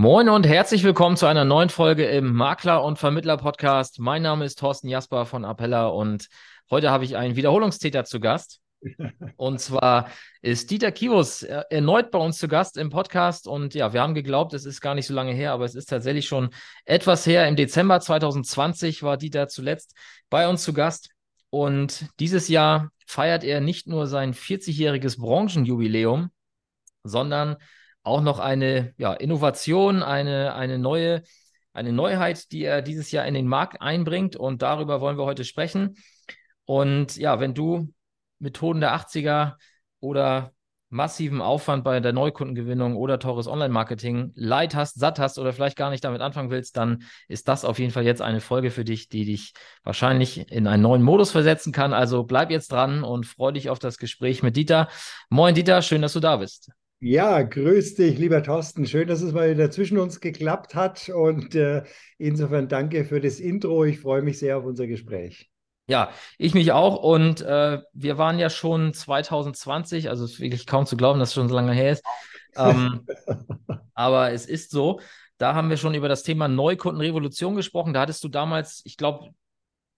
Moin und herzlich willkommen zu einer neuen Folge im Makler- und Vermittler-Podcast. Mein Name ist Thorsten Jasper von Appella und heute habe ich einen Wiederholungstäter zu Gast. Und zwar ist Dieter Kivus erneut bei uns zu Gast im Podcast. Und ja, wir haben geglaubt, es ist gar nicht so lange her, aber es ist tatsächlich schon etwas her. Im Dezember 2020 war Dieter zuletzt bei uns zu Gast. Und dieses Jahr feiert er nicht nur sein 40-jähriges Branchenjubiläum, sondern auch noch eine ja, Innovation, eine, eine neue, eine Neuheit, die er dieses Jahr in den Markt einbringt. Und darüber wollen wir heute sprechen. Und ja, wenn du Methoden der 80er oder massiven Aufwand bei der Neukundengewinnung oder teures Online-Marketing leid hast, satt hast oder vielleicht gar nicht damit anfangen willst, dann ist das auf jeden Fall jetzt eine Folge für dich, die dich wahrscheinlich in einen neuen Modus versetzen kann. Also bleib jetzt dran und freu dich auf das Gespräch mit Dieter. Moin Dieter, schön, dass du da bist. Ja, grüß dich, lieber Thorsten. Schön, dass es mal wieder zwischen uns geklappt hat. Und äh, insofern danke für das Intro. Ich freue mich sehr auf unser Gespräch. Ja, ich mich auch. Und äh, wir waren ja schon 2020, also es ist wirklich kaum zu glauben, dass es schon so lange her ist. Ähm, aber es ist so. Da haben wir schon über das Thema Neukundenrevolution gesprochen. Da hattest du damals, ich glaube,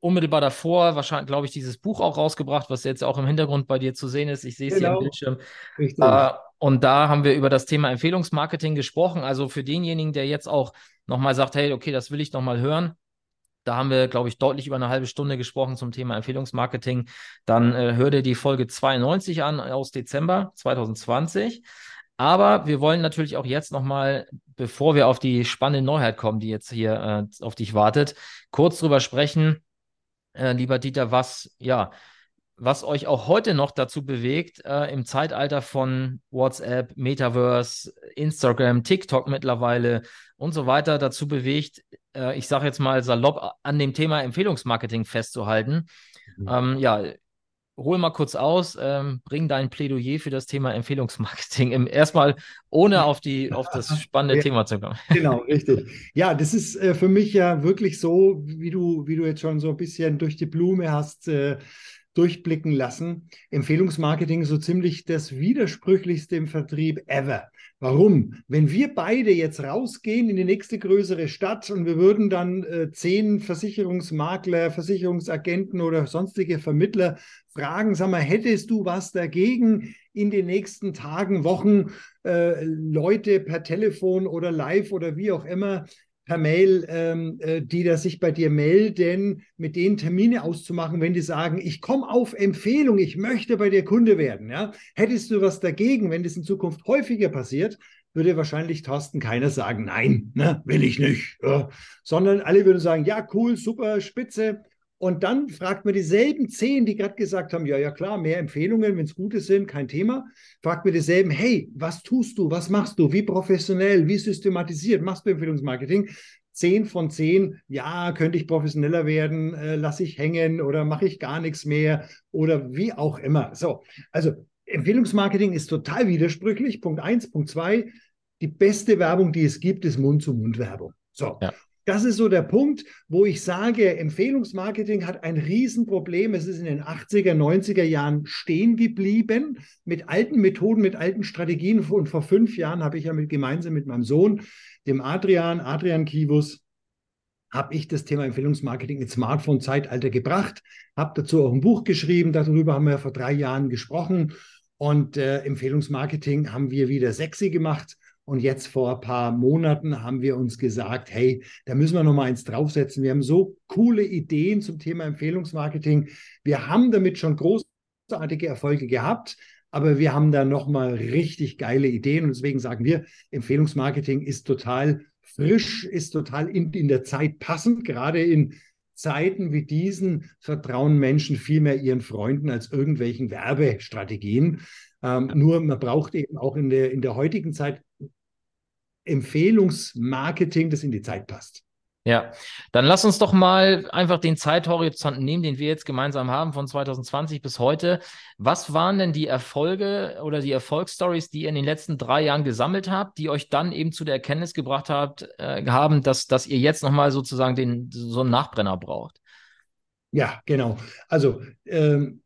unmittelbar davor wahrscheinlich, glaube ich, dieses Buch auch rausgebracht, was jetzt auch im Hintergrund bei dir zu sehen ist. Ich sehe es genau. hier am Bildschirm. Richtig. Äh, und da haben wir über das Thema Empfehlungsmarketing gesprochen. Also für denjenigen, der jetzt auch nochmal sagt, hey, okay, das will ich nochmal hören. Da haben wir, glaube ich, deutlich über eine halbe Stunde gesprochen zum Thema Empfehlungsmarketing. Dann äh, hör dir die Folge 92 an aus Dezember 2020. Aber wir wollen natürlich auch jetzt nochmal, bevor wir auf die spannende Neuheit kommen, die jetzt hier äh, auf dich wartet, kurz drüber sprechen, äh, lieber Dieter, was, ja, was euch auch heute noch dazu bewegt, äh, im Zeitalter von WhatsApp, Metaverse, Instagram, TikTok mittlerweile und so weiter dazu bewegt, äh, ich sage jetzt mal salopp, an dem Thema Empfehlungsmarketing festzuhalten. Mhm. Ähm, ja, hol mal kurz aus, ähm, bring dein Plädoyer für das Thema Empfehlungsmarketing im, erstmal ohne auf, die, auf das spannende ja, Thema zu kommen. Genau, richtig. Ja, das ist äh, für mich ja wirklich so, wie du, wie du jetzt schon so ein bisschen durch die Blume hast äh, durchblicken lassen. Empfehlungsmarketing so ziemlich das widersprüchlichste im Vertrieb ever. Warum? Wenn wir beide jetzt rausgehen in die nächste größere Stadt und wir würden dann äh, zehn Versicherungsmakler, Versicherungsagenten oder sonstige Vermittler fragen, sag mal, hättest du was dagegen, in den nächsten Tagen, Wochen äh, Leute per Telefon oder live oder wie auch immer per Mail, ähm, äh, die da sich bei dir melden, mit denen Termine auszumachen, wenn die sagen, ich komme auf Empfehlung, ich möchte bei dir Kunde werden. Ja? Hättest du was dagegen, wenn das in Zukunft häufiger passiert, würde wahrscheinlich Thorsten keiner sagen, nein, ne, will ich nicht. Ja. Sondern alle würden sagen, ja, cool, super, spitze. Und dann fragt man dieselben zehn, die gerade gesagt haben, ja, ja klar, mehr Empfehlungen, wenn es gute sind, kein Thema. Fragt mir dieselben, hey, was tust du, was machst du, wie professionell, wie systematisiert machst du Empfehlungsmarketing? Zehn von zehn, ja, könnte ich professioneller werden, äh, lasse ich hängen oder mache ich gar nichts mehr oder wie auch immer. So, also Empfehlungsmarketing ist total widersprüchlich. Punkt eins, Punkt zwei, die beste Werbung, die es gibt, ist Mund-zu-Mund-Werbung. So. Ja. Das ist so der Punkt, wo ich sage, Empfehlungsmarketing hat ein Riesenproblem. Es ist in den 80er, 90er Jahren stehen geblieben. Mit alten Methoden, mit alten Strategien. Und vor fünf Jahren habe ich ja mit, gemeinsam mit meinem Sohn, dem Adrian, Adrian Kivus, habe ich das Thema Empfehlungsmarketing ins Smartphone-Zeitalter gebracht, habe dazu auch ein Buch geschrieben, darüber haben wir vor drei Jahren gesprochen. Und äh, Empfehlungsmarketing haben wir wieder sexy gemacht und jetzt vor ein paar Monaten haben wir uns gesagt, hey, da müssen wir noch mal eins draufsetzen. Wir haben so coole Ideen zum Thema Empfehlungsmarketing. Wir haben damit schon großartige Erfolge gehabt, aber wir haben da noch mal richtig geile Ideen und deswegen sagen wir, Empfehlungsmarketing ist total frisch, ist total in, in der Zeit passend, gerade in Zeiten wie diesen vertrauen Menschen viel mehr ihren Freunden als irgendwelchen Werbestrategien. Ähm, nur man braucht eben auch in der, in der heutigen Zeit Empfehlungsmarketing, das in die Zeit passt. Ja, dann lass uns doch mal einfach den Zeithorizont nehmen, den wir jetzt gemeinsam haben von 2020 bis heute. Was waren denn die Erfolge oder die Erfolgsstories, die ihr in den letzten drei Jahren gesammelt habt, die euch dann eben zu der Erkenntnis gebracht habt, äh, haben, dass, dass ihr jetzt nochmal sozusagen den, so einen Nachbrenner braucht? Ja, genau. Also ähm,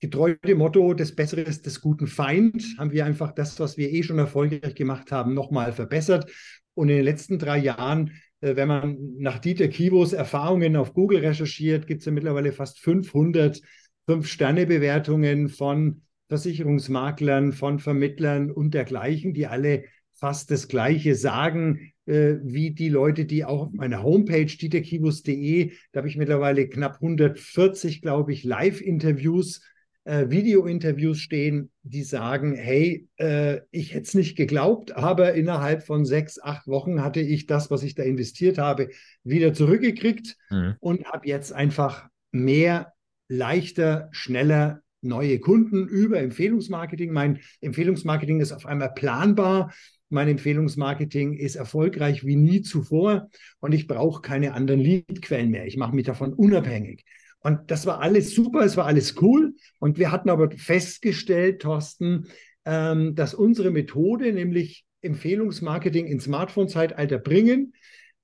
getreu dem Motto des Besseres des guten Feind haben wir einfach das, was wir eh schon erfolgreich gemacht haben, nochmal verbessert. Und in den letzten drei Jahren, äh, wenn man nach Dieter Kivos Erfahrungen auf Google recherchiert, gibt es ja mittlerweile fast 500 Fünf-Sterne-Bewertungen von Versicherungsmaklern, von Vermittlern und dergleichen, die alle fast das Gleiche sagen, äh, wie die Leute, die auch auf meiner Homepage dieterkibus.de, da habe ich mittlerweile knapp 140, glaube ich, Live-Interviews, äh, Video-Interviews stehen, die sagen, hey, äh, ich hätte es nicht geglaubt, aber innerhalb von sechs, acht Wochen hatte ich das, was ich da investiert habe, wieder zurückgekriegt mhm. und habe jetzt einfach mehr, leichter, schneller neue Kunden über Empfehlungsmarketing. Mein Empfehlungsmarketing ist auf einmal planbar. Mein Empfehlungsmarketing ist erfolgreich wie nie zuvor und ich brauche keine anderen Leadquellen mehr. Ich mache mich davon unabhängig. Und das war alles super, es war alles cool. Und wir hatten aber festgestellt, Thorsten, ähm, dass unsere Methode, nämlich Empfehlungsmarketing ins Smartphone-Zeitalter bringen,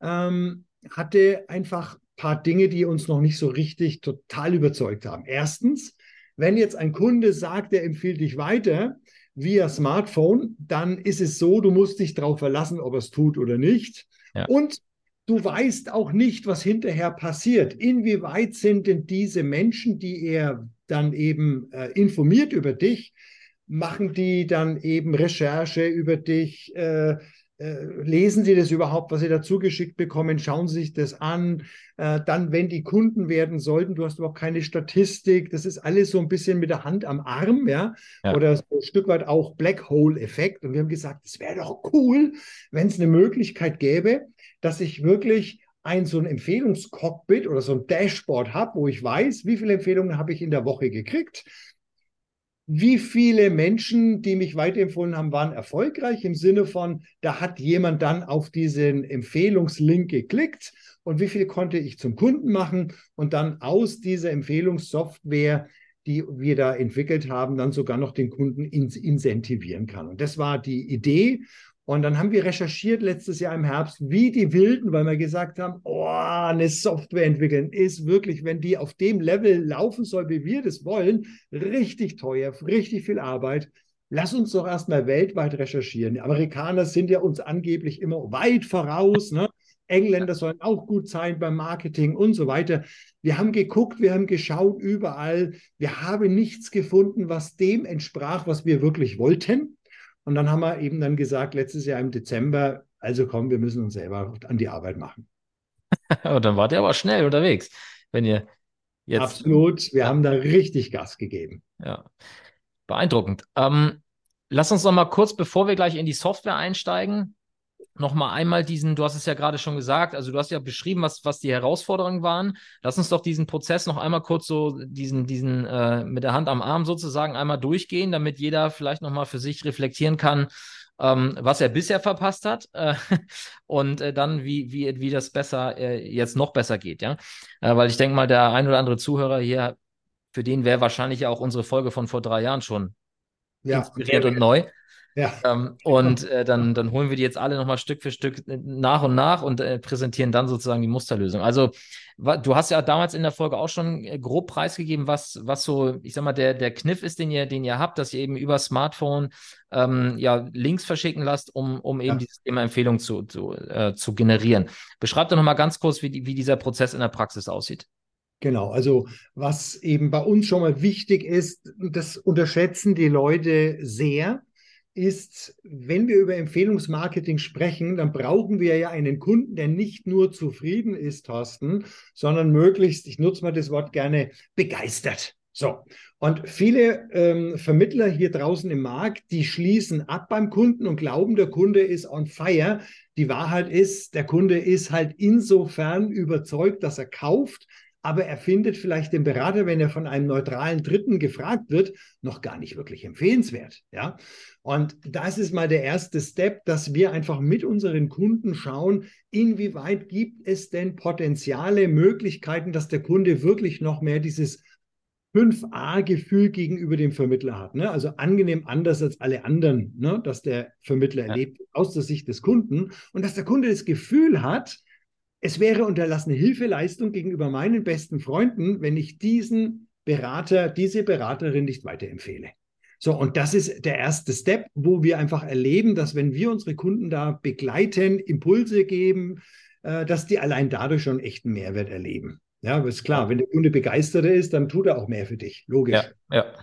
ähm, hatte einfach ein paar Dinge, die uns noch nicht so richtig total überzeugt haben. Erstens, wenn jetzt ein Kunde sagt, er empfiehlt dich weiter, via Smartphone, dann ist es so, du musst dich darauf verlassen, ob er es tut oder nicht. Ja. Und du weißt auch nicht, was hinterher passiert. Inwieweit sind denn diese Menschen, die er dann eben äh, informiert über dich, machen die dann eben Recherche über dich, äh, lesen Sie das überhaupt, was Sie dazu geschickt bekommen? Schauen Sie sich das an. Äh, dann, wenn die Kunden werden sollten, du hast überhaupt keine Statistik. Das ist alles so ein bisschen mit der Hand am Arm, ja, ja. oder so ein Stück weit auch Black Hole-Effekt. Und wir haben gesagt, es wäre doch cool, wenn es eine Möglichkeit gäbe, dass ich wirklich ein so ein Empfehlungscockpit oder so ein Dashboard habe, wo ich weiß, wie viele Empfehlungen habe ich in der Woche gekriegt wie viele Menschen, die mich weiterempfohlen haben, waren erfolgreich im Sinne von, da hat jemand dann auf diesen Empfehlungslink geklickt und wie viel konnte ich zum Kunden machen und dann aus dieser Empfehlungssoftware, die wir da entwickelt haben, dann sogar noch den Kunden incentivieren kann. Und das war die Idee. Und dann haben wir recherchiert letztes Jahr im Herbst, wie die Wilden, weil wir gesagt haben, oh, eine Software entwickeln ist wirklich, wenn die auf dem Level laufen soll, wie wir das wollen, richtig teuer, richtig viel Arbeit. Lass uns doch erstmal weltweit recherchieren. Die Amerikaner sind ja uns angeblich immer weit voraus. Ne? Engländer sollen auch gut sein beim Marketing und so weiter. Wir haben geguckt, wir haben geschaut überall. Wir haben nichts gefunden, was dem entsprach, was wir wirklich wollten. Und dann haben wir eben dann gesagt, letztes Jahr im Dezember, also komm, wir müssen uns selber an die Arbeit machen. Und dann wart ihr aber schnell unterwegs, wenn ihr jetzt. Absolut, wir haben da richtig Gas gegeben. Ja, beeindruckend. Ähm, lass uns noch mal kurz, bevor wir gleich in die Software einsteigen, nochmal einmal diesen, du hast es ja gerade schon gesagt, also du hast ja beschrieben, was, was die Herausforderungen waren. Lass uns doch diesen Prozess noch einmal kurz so, diesen, diesen äh, mit der Hand am Arm sozusagen einmal durchgehen, damit jeder vielleicht nochmal für sich reflektieren kann, ähm, was er bisher verpasst hat äh, und äh, dann, wie, wie, wie das besser äh, jetzt noch besser geht, ja. Äh, weil ich denke mal, der ein oder andere Zuhörer hier, für den wäre wahrscheinlich ja auch unsere Folge von vor drei Jahren schon ja, inspiriert und neu. Ja. Ähm, und äh, dann, dann holen wir die jetzt alle nochmal Stück für Stück nach und nach und äh, präsentieren dann sozusagen die Musterlösung. Also du hast ja damals in der Folge auch schon äh, grob preisgegeben, was, was so, ich sag mal, der, der Kniff ist, den ihr, den ihr habt, dass ihr eben über Smartphone ähm, ja, Links verschicken lasst, um, um eben ja. dieses Thema Empfehlung zu, zu, äh, zu generieren. Beschreibt doch nochmal ganz kurz, wie, wie dieser Prozess in der Praxis aussieht. Genau, also was eben bei uns schon mal wichtig ist, das unterschätzen die Leute sehr, ist, wenn wir über Empfehlungsmarketing sprechen, dann brauchen wir ja einen Kunden, der nicht nur zufrieden ist, Thorsten, sondern möglichst, ich nutze mal das Wort gerne, begeistert. So, und viele ähm, Vermittler hier draußen im Markt, die schließen ab beim Kunden und glauben, der Kunde ist on fire. Die Wahrheit ist, der Kunde ist halt insofern überzeugt, dass er kauft, aber er findet vielleicht den Berater, wenn er von einem neutralen Dritten gefragt wird, noch gar nicht wirklich empfehlenswert. Ja? Und das ist mal der erste Step, dass wir einfach mit unseren Kunden schauen, inwieweit gibt es denn Potenziale, Möglichkeiten, dass der Kunde wirklich noch mehr dieses 5a-Gefühl gegenüber dem Vermittler hat. Ne? Also angenehm anders als alle anderen, ne? dass der Vermittler ja. erlebt aus der Sicht des Kunden und dass der Kunde das Gefühl hat, es wäre unterlassene Hilfeleistung gegenüber meinen besten Freunden, wenn ich diesen Berater, diese Beraterin nicht weiterempfehle. So, und das ist der erste Step, wo wir einfach erleben, dass wenn wir unsere Kunden da begleiten, Impulse geben, äh, dass die allein dadurch schon echten Mehrwert erleben. Ja, aber ist klar, wenn der Kunde begeisterter ist, dann tut er auch mehr für dich. Logisch. Ja, ja.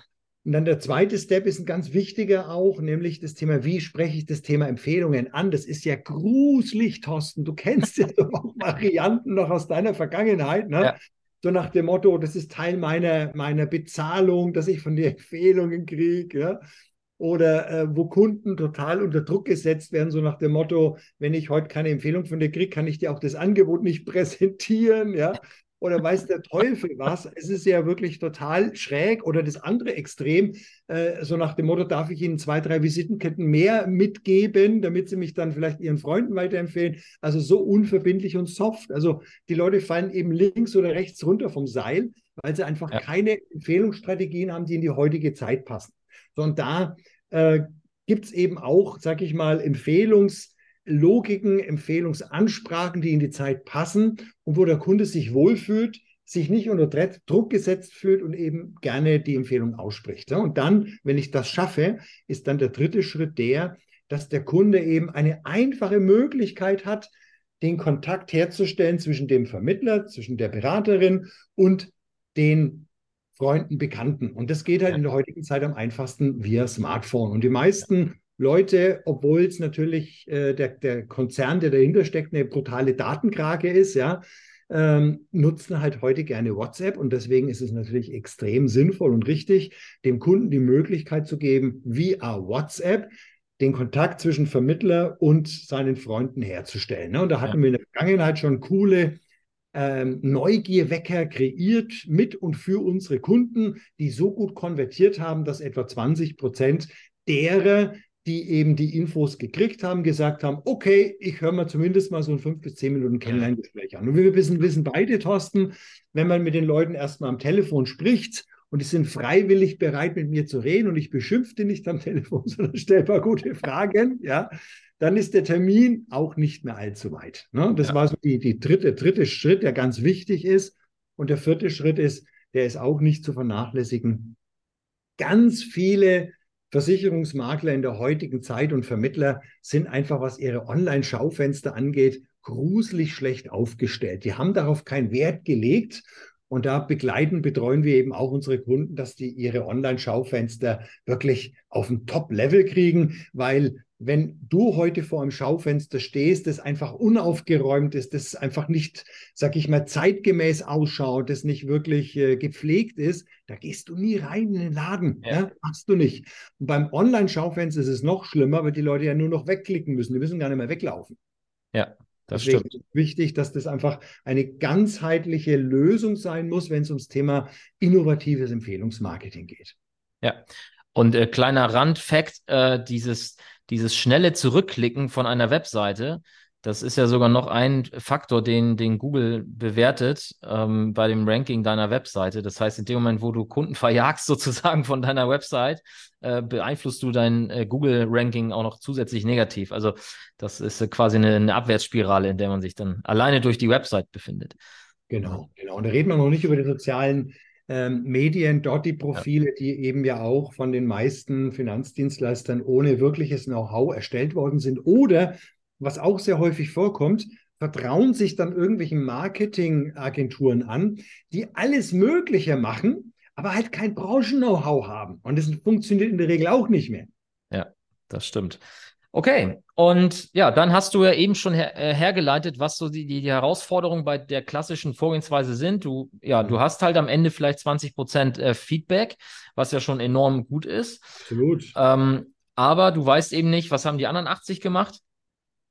Und dann der zweite Step ist ein ganz wichtiger auch, nämlich das Thema, wie spreche ich das Thema Empfehlungen an? Das ist ja gruselig, Thorsten. Du kennst ja auch Varianten noch aus deiner Vergangenheit. Ne? Ja. So nach dem Motto, das ist Teil meiner, meiner Bezahlung, dass ich von dir Empfehlungen kriege. Ja? Oder äh, wo Kunden total unter Druck gesetzt werden, so nach dem Motto, wenn ich heute keine Empfehlung von dir kriege, kann ich dir auch das Angebot nicht präsentieren. Ja? Oder weiß der Teufel was. Es ist ja wirklich total schräg. Oder das andere Extrem, äh, so nach dem Motto, darf ich Ihnen zwei, drei Visitenketten mehr mitgeben, damit Sie mich dann vielleicht Ihren Freunden weiterempfehlen. Also so unverbindlich und soft. Also die Leute fallen eben links oder rechts runter vom Seil, weil sie einfach ja. keine Empfehlungsstrategien haben, die in die heutige Zeit passen. So, und da äh, gibt es eben auch, sag ich mal, Empfehlungs- Logiken, Empfehlungsansprachen, die in die Zeit passen und wo der Kunde sich wohlfühlt, sich nicht unter Druck gesetzt fühlt und eben gerne die Empfehlung ausspricht. Und dann, wenn ich das schaffe, ist dann der dritte Schritt der, dass der Kunde eben eine einfache Möglichkeit hat, den Kontakt herzustellen zwischen dem Vermittler, zwischen der Beraterin und den Freunden, Bekannten. Und das geht halt in der heutigen Zeit am einfachsten via Smartphone. Und die meisten Leute, obwohl es natürlich äh, der, der Konzern, der dahinter steckt, eine brutale Datenkrake ist, ja, ähm, nutzen halt heute gerne WhatsApp und deswegen ist es natürlich extrem sinnvoll und richtig, dem Kunden die Möglichkeit zu geben, via WhatsApp den Kontakt zwischen Vermittler und seinen Freunden herzustellen. Ne? Und da hatten ja. wir in der Vergangenheit schon coole ähm, Neugierwecker kreiert mit und für unsere Kunden, die so gut konvertiert haben, dass etwa 20 Prozent derer, die eben die Infos gekriegt haben, gesagt haben, okay, ich höre mir zumindest mal so ein fünf bis zehn Minuten Kennenlerngespräch an. Und wir wissen, wissen beide, Thorsten, wenn man mit den Leuten erstmal am Telefon spricht und die sind freiwillig bereit, mit mir zu reden und ich beschimpfe die nicht am Telefon, sondern stelle ein paar gute Fragen, ja, dann ist der Termin auch nicht mehr allzu weit. Ne? Das ja. war so die, die dritte, dritte Schritt, der ganz wichtig ist. Und der vierte Schritt ist, der ist auch nicht zu vernachlässigen. Ganz viele Versicherungsmakler in der heutigen Zeit und Vermittler sind einfach, was ihre Online-Schaufenster angeht, gruselig schlecht aufgestellt. Die haben darauf keinen Wert gelegt. Und da begleiten, betreuen wir eben auch unsere Kunden, dass die ihre Online-Schaufenster wirklich auf ein Top-Level kriegen, weil wenn du heute vor einem Schaufenster stehst, das einfach unaufgeräumt ist, das einfach nicht, sag ich mal, zeitgemäß ausschaut, das nicht wirklich äh, gepflegt ist, da gehst du nie rein in den Laden. Ja. ja machst du nicht. Und beim Online-Schaufenster ist es noch schlimmer, weil die Leute ja nur noch wegklicken müssen. Die müssen gar nicht mehr weglaufen. Ja. Das Deswegen stimmt. ist wichtig, dass das einfach eine ganzheitliche Lösung sein muss, wenn es ums Thema innovatives Empfehlungsmarketing geht. Ja, und äh, kleiner Randfakt, äh, dieses dieses schnelle Zurückklicken von einer Webseite, das ist ja sogar noch ein Faktor, den, den Google bewertet ähm, bei dem Ranking deiner Webseite. Das heißt, in dem Moment, wo du Kunden verjagst sozusagen von deiner Website, äh, beeinflusst du dein äh, Google-Ranking auch noch zusätzlich negativ. Also das ist äh, quasi eine, eine Abwärtsspirale, in der man sich dann alleine durch die Website befindet. Genau, genau. Und da reden wir noch nicht über die sozialen ähm, Medien, dort die Profile, ja. die eben ja auch von den meisten Finanzdienstleistern ohne wirkliches Know-how erstellt worden sind. Oder, was auch sehr häufig vorkommt, vertrauen sich dann irgendwelchen Marketingagenturen an, die alles Mögliche machen, aber halt kein Branchen-Know-how haben. Und das funktioniert in der Regel auch nicht mehr. Ja, das stimmt. Okay, und ja, dann hast du ja eben schon her äh, hergeleitet, was so die, die, die Herausforderungen bei der klassischen Vorgehensweise sind. Du, ja, du hast halt am Ende vielleicht 20 Prozent äh, Feedback, was ja schon enorm gut ist. Absolut. Ähm, aber du weißt eben nicht, was haben die anderen 80 gemacht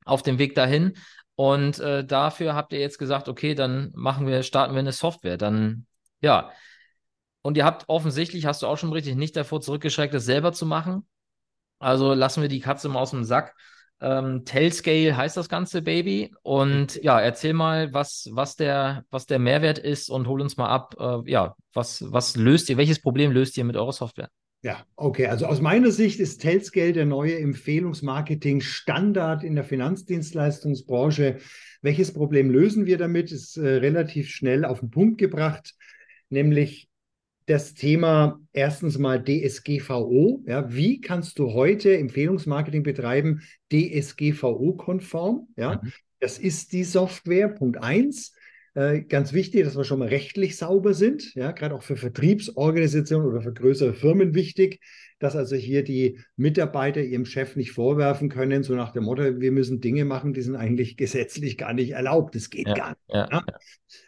auf dem Weg dahin. Und äh, dafür habt ihr jetzt gesagt, okay, dann machen wir, starten wir eine Software. Dann, ja. Und ihr habt offensichtlich, hast du auch schon richtig, nicht davor zurückgeschreckt, das selber zu machen. Also lassen wir die Katze mal aus dem Sack. Ähm, Tellscale heißt das ganze Baby. Und ja, erzähl mal, was, was, der, was der Mehrwert ist und hol uns mal ab. Äh, ja, was, was löst ihr, welches Problem löst ihr mit eurer Software? Ja, okay. Also aus meiner Sicht ist Tellscale der neue Empfehlungsmarketing-Standard in der Finanzdienstleistungsbranche. Welches Problem lösen wir damit? Ist äh, relativ schnell auf den Punkt gebracht, nämlich das Thema erstens mal DSGVO. Ja, wie kannst du heute Empfehlungsmarketing betreiben, DSGVO-konform? Ja, mhm. das ist die Software. Punkt eins. Äh, ganz wichtig, dass wir schon mal rechtlich sauber sind, ja, gerade auch für Vertriebsorganisationen oder für größere Firmen wichtig, dass also hier die Mitarbeiter ihrem Chef nicht vorwerfen können, so nach dem Motto, wir müssen Dinge machen, die sind eigentlich gesetzlich gar nicht erlaubt. Das geht ja, gar nicht. Ja, ja.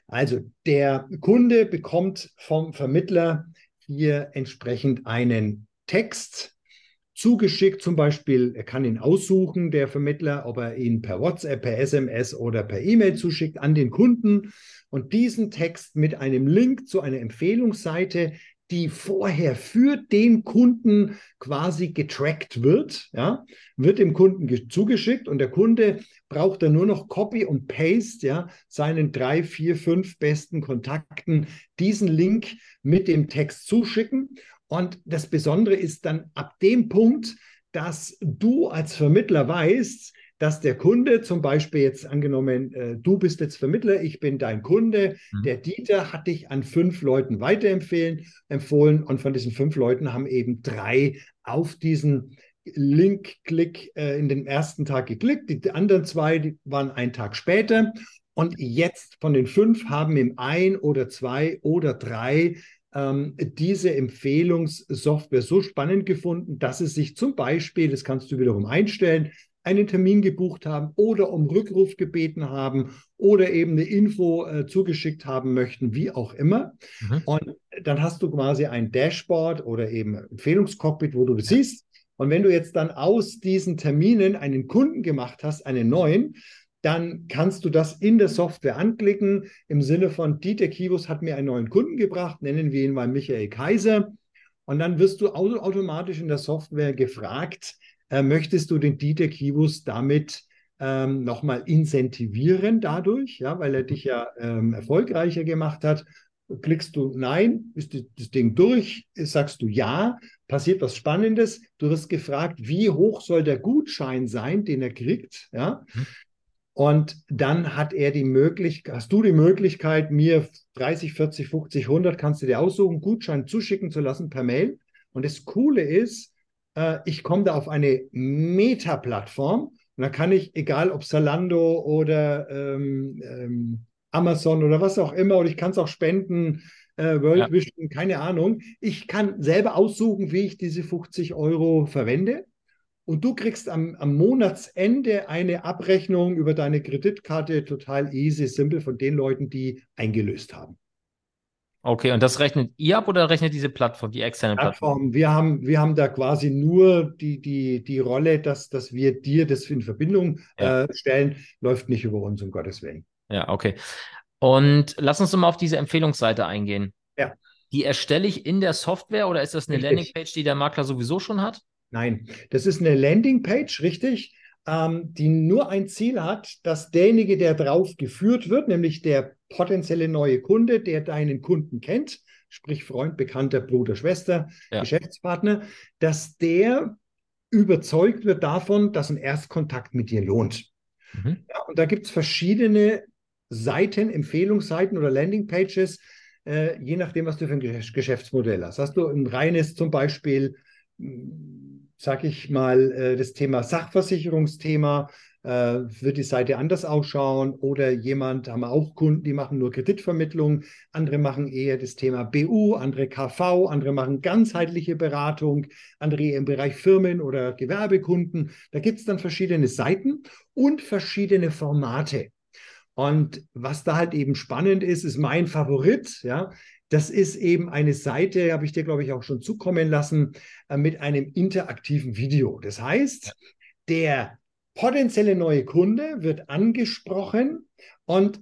Also der Kunde bekommt vom Vermittler hier entsprechend einen Text zugeschickt. Zum Beispiel, er kann ihn aussuchen, der Vermittler, ob er ihn per WhatsApp, per SMS oder per E-Mail zuschickt an den Kunden und diesen Text mit einem Link zu einer Empfehlungsseite, die vorher für den Kunden quasi getrackt wird, ja, wird dem Kunden zugeschickt und der Kunde braucht dann nur noch Copy und Paste, ja, seinen drei, vier, fünf besten Kontakten diesen Link mit dem Text zuschicken und das Besondere ist dann ab dem Punkt, dass du als Vermittler weißt, dass der Kunde zum Beispiel jetzt angenommen, äh, du bist jetzt Vermittler, ich bin dein Kunde, mhm. der Dieter hat dich an fünf Leuten weiterempfehlen, empfohlen. Und von diesen fünf Leuten haben eben drei auf diesen Link-Klick äh, in den ersten Tag geklickt, die anderen zwei die waren einen Tag später. Und jetzt von den fünf haben im ein oder zwei oder drei ähm, diese Empfehlungssoftware so spannend gefunden, dass es sich zum Beispiel, das kannst du wiederum einstellen, einen Termin gebucht haben oder um Rückruf gebeten haben oder eben eine Info äh, zugeschickt haben möchten, wie auch immer. Mhm. Und dann hast du quasi ein Dashboard oder eben Empfehlungscockpit, wo du das siehst. Und wenn du jetzt dann aus diesen Terminen einen Kunden gemacht hast, einen neuen, dann kannst du das in der Software anklicken im Sinne von Dieter Kivus hat mir einen neuen Kunden gebracht, nennen wir ihn mal Michael Kaiser. Und dann wirst du automatisch in der Software gefragt, äh, möchtest du den Dieter Kivus damit ähm, nochmal incentivieren dadurch, ja, weil er dich ja ähm, erfolgreicher gemacht hat. Klickst du Nein, ist das Ding durch, sagst du Ja, passiert was Spannendes. Du wirst gefragt, wie hoch soll der Gutschein sein, den er kriegt, ja. Und dann hat er die Möglichkeit, hast du die Möglichkeit, mir 30, 40, 50, 100, kannst du dir aussuchen, Gutschein zuschicken zu lassen per Mail. Und das Coole ist, äh, ich komme da auf eine Meta-Plattform und da kann ich, egal ob Salando oder ähm, ähm, Amazon oder was auch immer, oder ich kann es auch spenden, äh, World ja. Vision, keine Ahnung. Ich kann selber aussuchen, wie ich diese 50 Euro verwende und du kriegst am, am, Monatsende eine Abrechnung über deine Kreditkarte total easy, simpel von den Leuten, die eingelöst haben. Okay, und das rechnet ihr ab oder rechnet diese Plattform, die externe Plattform? Plattform. Wir haben, wir haben da quasi nur die, die, die Rolle, dass, dass wir dir das in Verbindung ja. äh, stellen, läuft nicht über uns, um Gottes Willen. Ja, okay. Und lass uns mal auf diese Empfehlungsseite eingehen. Ja. Die erstelle ich in der Software oder ist das eine. Landingpage, die der Makler sowieso schon hat? Nein, das ist eine Landingpage, richtig, ähm, die nur ein Ziel hat, dass derjenige, der drauf geführt wird, nämlich der potenzielle neue Kunde, der deinen Kunden kennt, sprich Freund, Bekannter, Bruder, Schwester, ja. Geschäftspartner, dass der überzeugt wird davon, dass ein Erstkontakt mit dir lohnt. Mhm. Ja, und da gibt es verschiedene Seiten, Empfehlungsseiten oder Landingpages, äh, je nachdem, was du für ein Geschäftsmodell hast. Hast du ein reines zum Beispiel sag ich mal, äh, das Thema Sachversicherungsthema, äh, wird die Seite anders ausschauen oder jemand, haben wir auch Kunden, die machen nur Kreditvermittlung, andere machen eher das Thema BU, andere KV, andere machen ganzheitliche Beratung, andere im Bereich Firmen oder Gewerbekunden. Da gibt es dann verschiedene Seiten und verschiedene Formate. Und was da halt eben spannend ist, ist mein Favorit, ja, das ist eben eine Seite, habe ich dir, glaube ich, auch schon zukommen lassen, äh, mit einem interaktiven Video. Das heißt, der potenzielle neue Kunde wird angesprochen und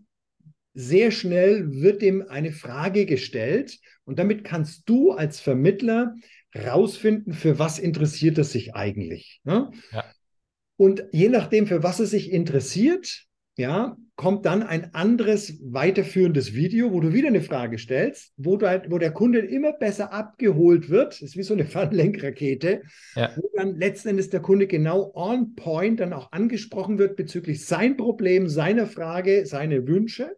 sehr schnell wird ihm eine Frage gestellt und damit kannst du als Vermittler rausfinden, für was interessiert er sich eigentlich. Ne? Ja. Und je nachdem, für was er sich interessiert, ja, kommt dann ein anderes weiterführendes Video, wo du wieder eine Frage stellst, wo, du halt, wo der Kunde immer besser abgeholt wird. Das ist wie so eine Fernlenkrakete, ja. wo dann letzten Endes der Kunde genau on point dann auch angesprochen wird bezüglich sein Problem, seiner Frage, seine Wünsche.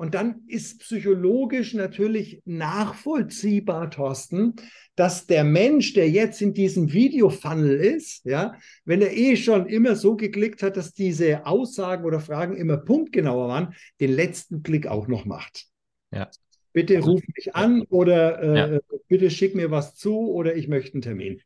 Und dann ist psychologisch natürlich nachvollziehbar, Thorsten, dass der Mensch, der jetzt in diesem Video-Funnel ist, ja, wenn er eh schon immer so geklickt hat, dass diese Aussagen oder Fragen immer punktgenauer waren, den letzten Klick auch noch macht. Ja. Bitte also, ruf mich an oder äh, ja. bitte schick mir was zu oder ich möchte einen Termin.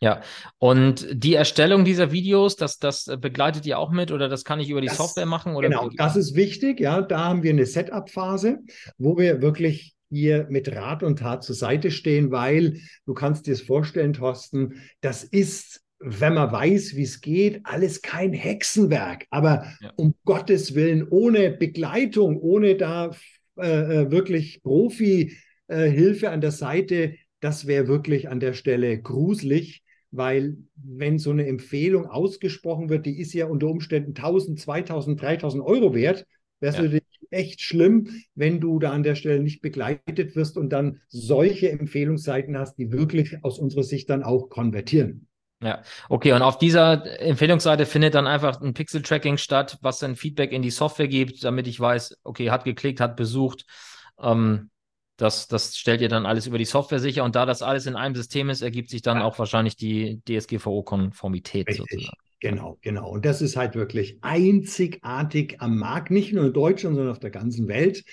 Ja, und die Erstellung dieser Videos, das, das begleitet ihr auch mit oder das kann ich über die das, Software machen? Oder genau, das ist wichtig. Ja, da haben wir eine Setup-Phase, wo wir wirklich hier mit Rat und Tat zur Seite stehen, weil du kannst dir es vorstellen, Thorsten, das ist wenn man weiß, wie es geht, alles kein Hexenwerk. Aber ja. um Gottes Willen, ohne Begleitung, ohne da äh, äh wirklich Profi-Hilfe äh, an der Seite, das wäre wirklich an der Stelle gruselig weil wenn so eine Empfehlung ausgesprochen wird, die ist ja unter Umständen 1000, 2000, 3000 Euro wert, wäre es ja. natürlich echt schlimm, wenn du da an der Stelle nicht begleitet wirst und dann solche Empfehlungsseiten hast, die wirklich aus unserer Sicht dann auch konvertieren. Ja, okay. Und auf dieser Empfehlungsseite findet dann einfach ein Pixel-Tracking statt, was dann Feedback in die Software gibt, damit ich weiß, okay, hat geklickt, hat besucht. Ähm, das, das stellt ihr dann alles über die Software sicher und da das alles in einem System ist, ergibt sich dann ja. auch wahrscheinlich die DSGVO-Konformität sozusagen. Genau, genau. Und das ist halt wirklich einzigartig am Markt, nicht nur in Deutschland, sondern auf der ganzen Welt.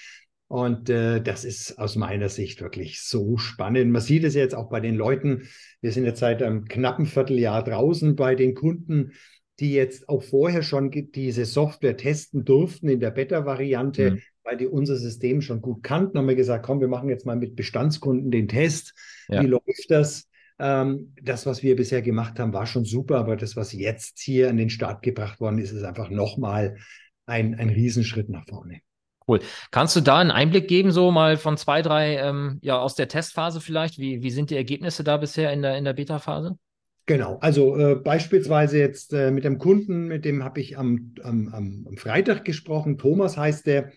Und äh, das ist aus meiner Sicht wirklich so spannend. Man sieht es jetzt auch bei den Leuten. Wir sind jetzt seit einem knappen Vierteljahr draußen bei den Kunden, die jetzt auch vorher schon diese Software testen durften in der Beta-Variante. Mhm weil die unser System schon gut kannten, haben wir gesagt, komm, wir machen jetzt mal mit Bestandskunden den Test. Ja. Wie läuft das? Ähm, das, was wir bisher gemacht haben, war schon super, aber das, was jetzt hier an den Start gebracht worden ist, ist einfach nochmal ein, ein Riesenschritt nach vorne. Cool. Kannst du da einen Einblick geben, so mal von zwei, drei, ähm, ja, aus der Testphase vielleicht? Wie, wie sind die Ergebnisse da bisher in der, in der Beta-Phase? Genau, also äh, beispielsweise jetzt äh, mit dem Kunden, mit dem habe ich am, am, am Freitag gesprochen. Thomas heißt der,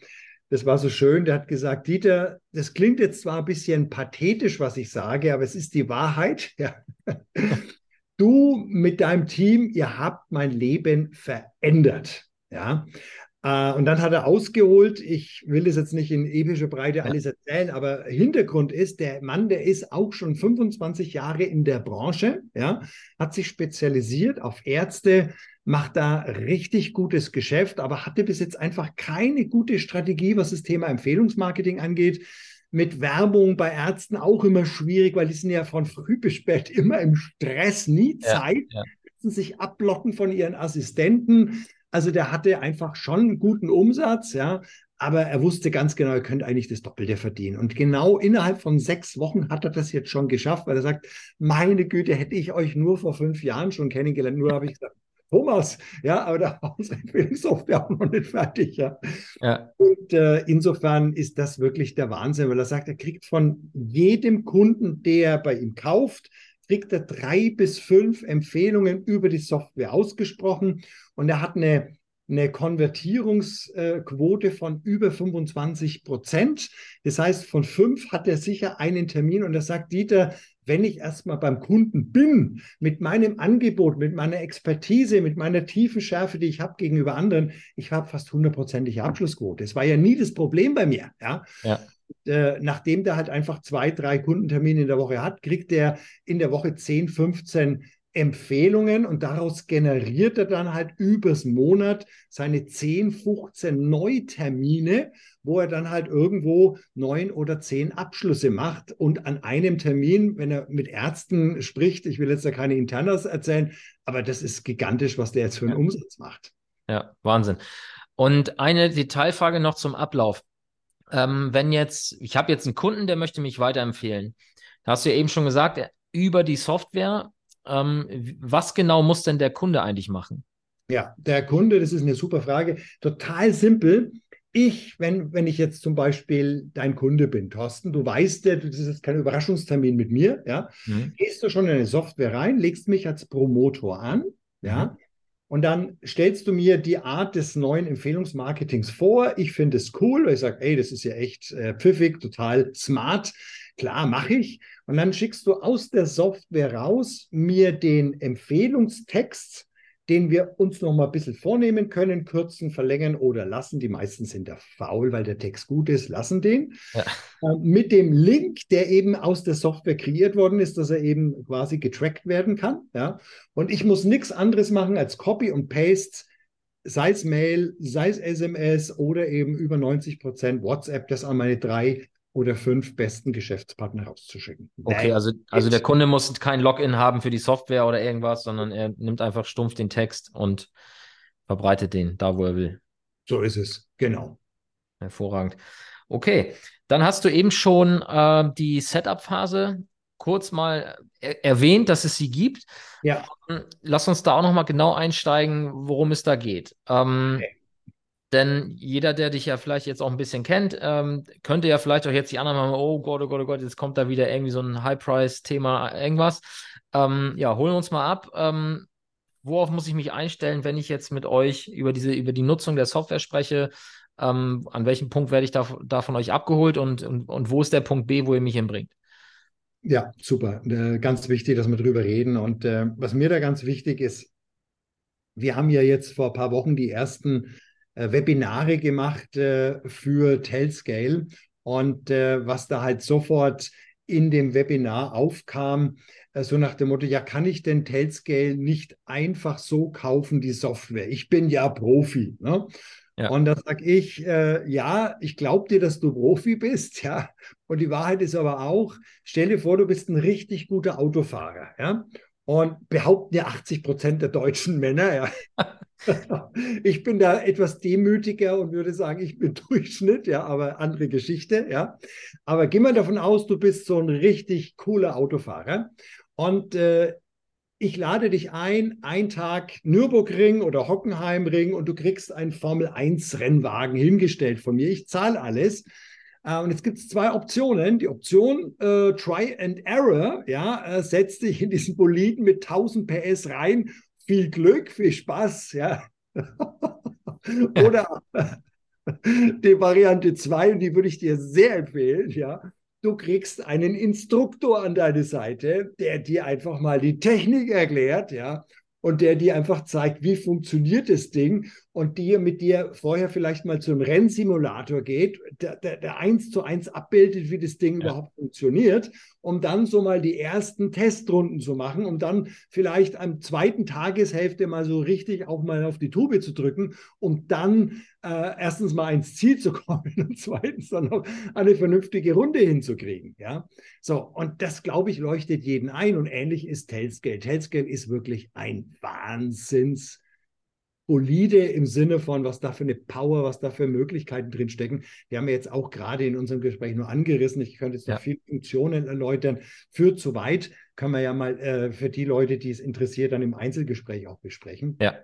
das war so schön, der hat gesagt, Dieter, das klingt jetzt zwar ein bisschen pathetisch, was ich sage, aber es ist die Wahrheit. Ja. Du mit deinem Team, ihr habt mein Leben verändert. Ja. Äh, und dann hat er ausgeholt, ich will das jetzt nicht in epischer Breite alles erzählen, aber Hintergrund ist, der Mann, der ist auch schon 25 Jahre in der Branche, ja, hat sich spezialisiert auf Ärzte, macht da richtig gutes Geschäft, aber hatte bis jetzt einfach keine gute Strategie, was das Thema Empfehlungsmarketing angeht. Mit Werbung bei Ärzten auch immer schwierig, weil die sind ja von früh bis spät immer im Stress, nie Zeit, ja, ja. müssen sich abblocken von ihren Assistenten. Also der hatte einfach schon einen guten Umsatz, ja, aber er wusste ganz genau, er könnte eigentlich das Doppelte verdienen. Und genau innerhalb von sechs Wochen hat er das jetzt schon geschafft, weil er sagt, meine Güte, hätte ich euch nur vor fünf Jahren schon kennengelernt, nur habe ich gesagt, Thomas, ja, aber unsere Empfehlungssoftware auch noch nicht fertig, ja. ja. Und äh, insofern ist das wirklich der Wahnsinn, weil er sagt, er kriegt von jedem Kunden, der bei ihm kauft, kriegt er drei bis fünf Empfehlungen über die Software ausgesprochen und er hat eine eine Konvertierungsquote von über 25 Prozent. Das heißt, von fünf hat er sicher einen Termin und er sagt, Dieter, wenn ich erstmal beim Kunden bin, mit meinem Angebot, mit meiner Expertise, mit meiner tiefen Schärfe, die ich habe gegenüber anderen, ich habe fast hundertprozentige Abschlussquote. Das war ja nie das Problem bei mir. Ja. ja. Äh, nachdem der halt einfach zwei, drei Kundentermine in der Woche hat, kriegt er in der Woche 10, 15 Empfehlungen und daraus generiert er dann halt übers Monat seine 10, 15 Neutermine, wo er dann halt irgendwo neun oder zehn Abschlüsse macht und an einem Termin, wenn er mit Ärzten spricht, ich will jetzt da keine Internas erzählen, aber das ist gigantisch, was der jetzt für einen ja. Umsatz macht. Ja, Wahnsinn. Und eine Detailfrage noch zum Ablauf. Ähm, wenn jetzt, ich habe jetzt einen Kunden, der möchte mich weiterempfehlen. Da hast du ja eben schon gesagt, über die Software ähm, was genau muss denn der Kunde eigentlich machen? Ja, der Kunde, das ist eine super Frage. Total simpel. Ich, wenn, wenn ich jetzt zum Beispiel dein Kunde bin, Thorsten, du weißt ja, das ist jetzt kein Überraschungstermin mit mir, ja, mhm. gehst du schon in eine Software rein, legst mich als Promotor an, ja, mhm. Und dann stellst du mir die Art des neuen Empfehlungsmarketings vor. Ich finde es cool, weil ich sage, ey, das ist ja echt äh, pfiffig, total smart. Klar, mache ich. Und dann schickst du aus der Software raus mir den Empfehlungstext, den wir uns noch mal ein bisschen vornehmen können, kürzen, verlängern oder lassen. Die meisten sind da faul, weil der Text gut ist, lassen den. Ja. Äh, mit dem Link, der eben aus der Software kreiert worden ist, dass er eben quasi getrackt werden kann. Ja? Und ich muss nichts anderes machen als Copy und Paste, sei es Mail, sei es SMS oder eben über 90 Prozent WhatsApp, das an meine drei oder fünf besten Geschäftspartner rauszuschicken. Okay, also, also der Kunde muss kein Login haben für die Software oder irgendwas, sondern er nimmt einfach stumpf den Text und verbreitet den da, wo er will. So ist es, genau. Hervorragend. Okay, dann hast du eben schon äh, die Setup-Phase kurz mal er erwähnt, dass es sie gibt. Ja. Lass uns da auch noch mal genau einsteigen, worum es da geht. Ähm, okay. Denn jeder, der dich ja vielleicht jetzt auch ein bisschen kennt, ähm, könnte ja vielleicht auch jetzt die anderen mal, oh Gott, oh Gott, oh Gott, jetzt kommt da wieder irgendwie so ein High-Price-Thema, irgendwas. Ähm, ja, holen wir uns mal ab. Ähm, worauf muss ich mich einstellen, wenn ich jetzt mit euch über diese, über die Nutzung der Software spreche? Ähm, an welchem Punkt werde ich da, da von euch abgeholt und, und, und wo ist der Punkt B, wo ihr mich hinbringt? Ja, super. Äh, ganz wichtig, dass wir drüber reden. Und äh, was mir da ganz wichtig ist, wir haben ja jetzt vor ein paar Wochen die ersten äh, Webinare gemacht äh, für Telscale und äh, was da halt sofort in dem Webinar aufkam, so nach dem Motto, ja, kann ich denn Telscale nicht einfach so kaufen, die Software? Ich bin ja Profi. Ne? Ja. Und da sage ich, äh, ja, ich glaube dir, dass du Profi bist, ja. Und die Wahrheit ist aber auch, stell dir vor, du bist ein richtig guter Autofahrer, ja. Und behaupten ja 80 Prozent der deutschen Männer, ja. ich bin da etwas demütiger und würde sagen, ich bin Durchschnitt, ja, aber andere Geschichte, ja. Aber geh mal davon aus, du bist so ein richtig cooler Autofahrer. Und äh, ich lade dich ein, ein Tag Nürburgring oder Hockenheimring und du kriegst einen Formel 1 Rennwagen hingestellt von mir. Ich zahle alles. Äh, und jetzt gibt es zwei Optionen. Die Option äh, Try and Error, ja, äh, setz dich in diesen Boliden mit 1000 PS rein. Viel Glück, viel Spaß, ja. Oder die Variante 2, und die würde ich dir sehr empfehlen, ja. Du kriegst einen Instruktor an deine Seite, der dir einfach mal die Technik erklärt, ja, und der dir einfach zeigt, wie funktioniert das Ding und dir mit dir vorher vielleicht mal zu einem Rennsimulator geht, der, der, der eins zu eins abbildet, wie das Ding ja. überhaupt funktioniert, um dann so mal die ersten Testrunden zu machen, um dann vielleicht am zweiten Tageshälfte mal so richtig auch mal auf die Tube zu drücken, um dann äh, erstens mal ins Ziel zu kommen und zweitens dann auch eine vernünftige Runde hinzukriegen. Ja, so und das glaube ich leuchtet jeden ein und ähnlich ist Tailscale. Tailscale ist wirklich ein Wahnsinns Bolide im Sinne von, was da für eine Power, was da für Möglichkeiten drin stecken. Wir haben ja jetzt auch gerade in unserem Gespräch nur angerissen. Ich könnte jetzt noch ja. viele Funktionen erläutern. Führt zu weit, können wir ja mal äh, für die Leute, die es interessiert, dann im Einzelgespräch auch besprechen. Ja.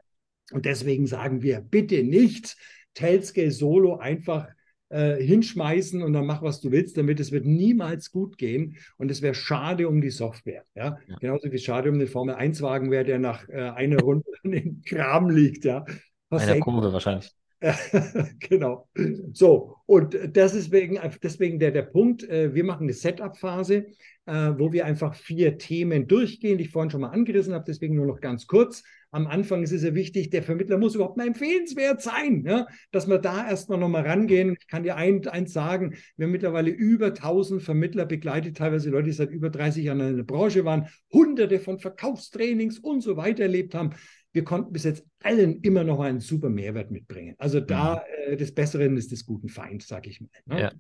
Und deswegen sagen wir bitte nicht Tailscale Solo einfach äh, hinschmeißen und dann mach, was du willst damit. Es wird niemals gut gehen und es wäre schade um die Software. Ja? ja? Genauso wie schade um den Formel-1-Wagen wäre, der nach äh, einer Runde in den Kram liegt. Ja? Was Einer Kurve wahrscheinlich. genau. So, und deswegen, deswegen der, der Punkt, äh, wir machen eine Setup-Phase, äh, wo wir einfach vier Themen durchgehen, die ich vorhin schon mal angerissen habe, deswegen nur noch ganz kurz am Anfang ist es ja wichtig, der Vermittler muss überhaupt mal empfehlenswert sein, ja? dass wir da erstmal nochmal rangehen. Ich kann dir ein, eins sagen, wir haben mittlerweile über 1000 Vermittler begleitet, teilweise Leute, die seit über 30 Jahren in der Branche waren, hunderte von Verkaufstrainings und so weiter erlebt haben. Wir konnten bis jetzt allen immer noch einen super Mehrwert mitbringen. Also da mhm. äh, des Besseren ist des guten Feind, sage ich mal. Ne? Ja.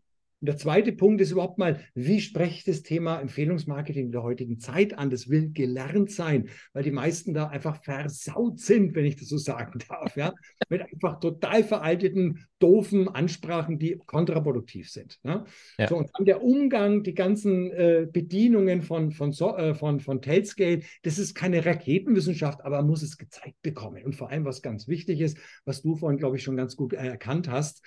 Und der zweite Punkt ist überhaupt mal, wie spreche ich das Thema Empfehlungsmarketing in der heutigen Zeit an? Das will gelernt sein, weil die meisten da einfach versaut sind, wenn ich das so sagen darf, ja, mit einfach total veralteten, doofen Ansprachen, die kontraproduktiv sind. Ne? Ja. So, und dann der Umgang, die ganzen äh, Bedienungen von, von, so, äh, von, von Tailscale, das ist keine Raketenwissenschaft, aber man muss es gezeigt bekommen. Und vor allem, was ganz wichtig ist, was du vorhin, glaube ich, schon ganz gut erkannt hast,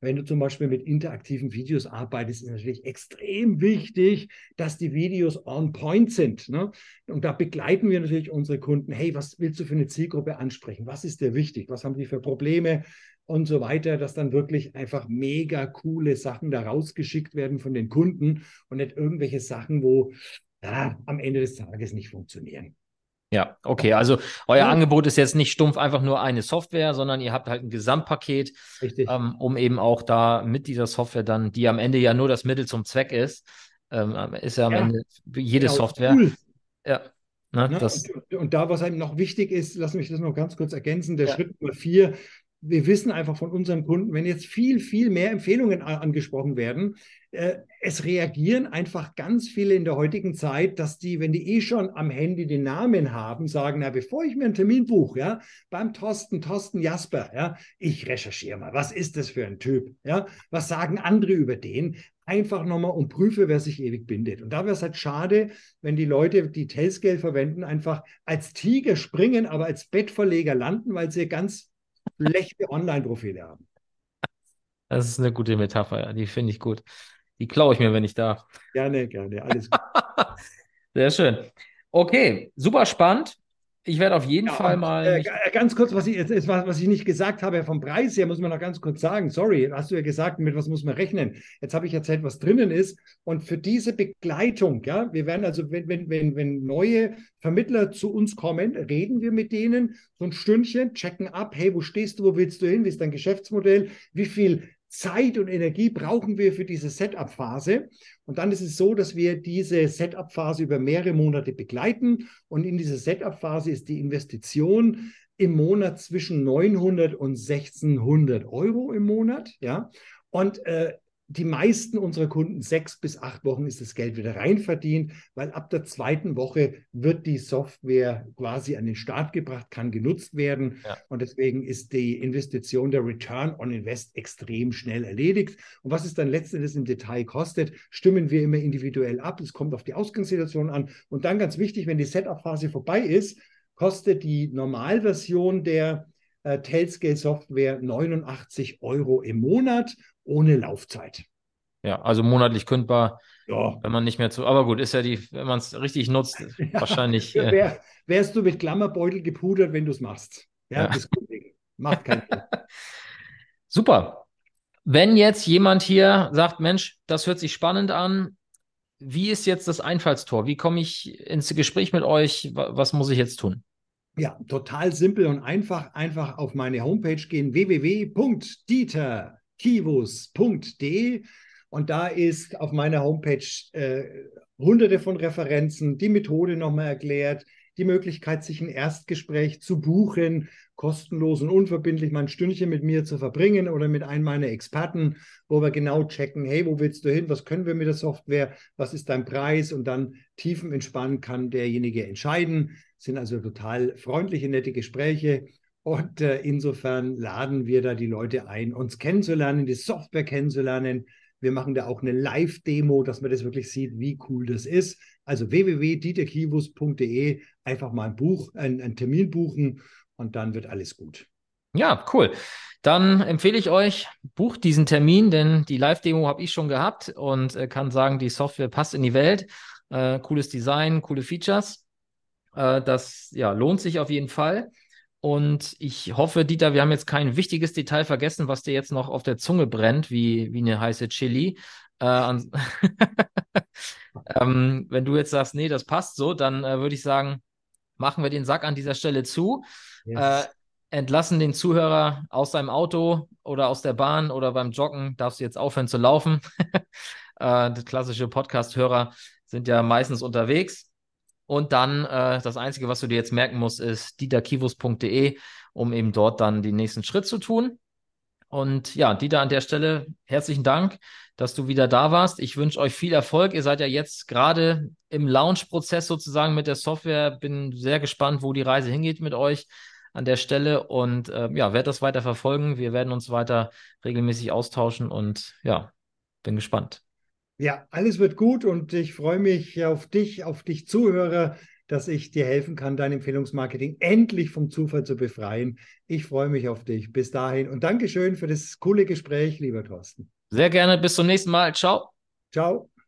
wenn du zum Beispiel mit interaktiven Videos arbeitest, ist natürlich extrem wichtig, dass die Videos on point sind. Ne? Und da begleiten wir natürlich unsere Kunden. Hey, was willst du für eine Zielgruppe ansprechen? Was ist dir wichtig? Was haben die für Probleme? Und so weiter, dass dann wirklich einfach mega coole Sachen da rausgeschickt werden von den Kunden und nicht irgendwelche Sachen, wo ja, am Ende des Tages nicht funktionieren. Ja, okay. Also euer ja. Angebot ist jetzt nicht stumpf einfach nur eine Software, sondern ihr habt halt ein Gesamtpaket, ähm, um eben auch da mit dieser Software dann, die am Ende ja nur das Mittel zum Zweck ist, ähm, ist ja am ja. Ende jede genau, Software. Cool. Ja. Ne, ne? Und, und, da, was einem noch wichtig ist, lass mich das noch ganz kurz ergänzen, der ja. Schritt Nummer vier, wir wissen einfach von unseren Kunden, wenn jetzt viel, viel mehr Empfehlungen angesprochen werden, äh, es reagieren einfach ganz viele in der heutigen Zeit, dass die, wenn die eh schon am Handy den Namen haben, sagen, na, bevor ich mir einen Termin buche, ja, beim Thorsten, Thorsten Jasper, ja, ich recherchiere mal, was ist das für ein Typ, ja, was sagen andere über den, einfach nochmal und prüfe, wer sich ewig bindet. Und da wäre es halt schade, wenn die Leute, die Tailscale verwenden, einfach als Tiger springen, aber als Bettverleger landen, weil sie ganz schlechte Online-Profile haben. Das ist eine gute Metapher, ja. die finde ich gut. Die klaue ich mir, wenn ich darf. Gerne, gerne, alles gut. Sehr schön. Okay, super spannend. Ich werde auf jeden ja, Fall mal. Äh, ganz kurz, was ich, jetzt, was ich nicht gesagt habe, vom Preis her muss man noch ganz kurz sagen. Sorry, hast du ja gesagt, mit was muss man rechnen? Jetzt habe ich erzählt, was drinnen ist. Und für diese Begleitung, ja, wir werden also, wenn, wenn, wenn, wenn neue Vermittler zu uns kommen, reden wir mit denen so ein Stündchen, checken ab, hey, wo stehst du, wo willst du hin, wie ist dein Geschäftsmodell, wie viel Zeit und Energie brauchen wir für diese Setup-Phase. Und dann ist es so, dass wir diese Setup-Phase über mehrere Monate begleiten. Und in dieser Setup-Phase ist die Investition im Monat zwischen 900 und 1600 Euro im Monat. Ja. Und äh, die meisten unserer Kunden, sechs bis acht Wochen ist das Geld wieder rein verdient, weil ab der zweiten Woche wird die Software quasi an den Start gebracht, kann genutzt werden. Ja. Und deswegen ist die Investition, der Return on Invest extrem schnell erledigt. Und was es dann letztendlich im Detail kostet, stimmen wir immer individuell ab. Es kommt auf die Ausgangssituation an. Und dann ganz wichtig, wenn die Setup-Phase vorbei ist, kostet die Normalversion der äh, Tailscale Software 89 Euro im Monat ohne Laufzeit. Ja, also monatlich kündbar, ja. wenn man nicht mehr zu. Aber gut, ist ja die, wenn man es richtig nutzt, ja, wahrscheinlich. Äh, wär, wärst du mit Klammerbeutel gepudert, wenn du es machst. Ja, ja. das macht keinen Sinn. Super. Wenn jetzt jemand hier sagt, Mensch, das hört sich spannend an, wie ist jetzt das Einfallstor? Wie komme ich ins Gespräch mit euch? Was muss ich jetzt tun? Ja, total simpel und einfach. Einfach auf meine Homepage gehen: www.dieterkivus.de. Und da ist auf meiner Homepage äh, hunderte von Referenzen, die Methode nochmal erklärt, die Möglichkeit, sich ein Erstgespräch zu buchen, kostenlos und unverbindlich mal ein Stündchen mit mir zu verbringen oder mit einem meiner Experten, wo wir genau checken, hey, wo willst du hin, was können wir mit der Software, was ist dein Preis und dann tiefenentspannt kann derjenige entscheiden. Das sind also total freundliche, nette Gespräche. Und äh, insofern laden wir da die Leute ein, uns kennenzulernen, die Software kennenzulernen. Wir machen da auch eine Live-Demo, dass man das wirklich sieht, wie cool das ist. Also www.dieterkivus.de einfach mal ein Buch, ein, einen Termin buchen und dann wird alles gut. Ja, cool. Dann empfehle ich euch, bucht diesen Termin, denn die Live-Demo habe ich schon gehabt und äh, kann sagen, die Software passt in die Welt. Äh, cooles Design, coole Features. Äh, das ja, lohnt sich auf jeden Fall. Und ich hoffe, Dieter, wir haben jetzt kein wichtiges Detail vergessen, was dir jetzt noch auf der Zunge brennt, wie, wie eine heiße Chili. Äh, ähm, wenn du jetzt sagst, nee, das passt so, dann äh, würde ich sagen, machen wir den Sack an dieser Stelle zu. Yes. Äh, entlassen den Zuhörer aus seinem Auto oder aus der Bahn oder beim Joggen. Darfst du jetzt aufhören zu laufen? äh, klassische Podcast-Hörer sind ja meistens unterwegs. Und dann äh, das Einzige, was du dir jetzt merken musst, ist dieterkivus.de, um eben dort dann den nächsten Schritt zu tun. Und ja, Dieter, an der Stelle herzlichen Dank, dass du wieder da warst. Ich wünsche euch viel Erfolg. Ihr seid ja jetzt gerade im Launch-Prozess sozusagen mit der Software. Bin sehr gespannt, wo die Reise hingeht mit euch an der Stelle und äh, ja, werde das weiter verfolgen. Wir werden uns weiter regelmäßig austauschen und ja, bin gespannt. Ja, alles wird gut und ich freue mich auf dich, auf dich Zuhörer, dass ich dir helfen kann, dein Empfehlungsmarketing endlich vom Zufall zu befreien. Ich freue mich auf dich. Bis dahin und Dankeschön für das coole Gespräch, lieber Thorsten. Sehr gerne. Bis zum nächsten Mal. Ciao. Ciao.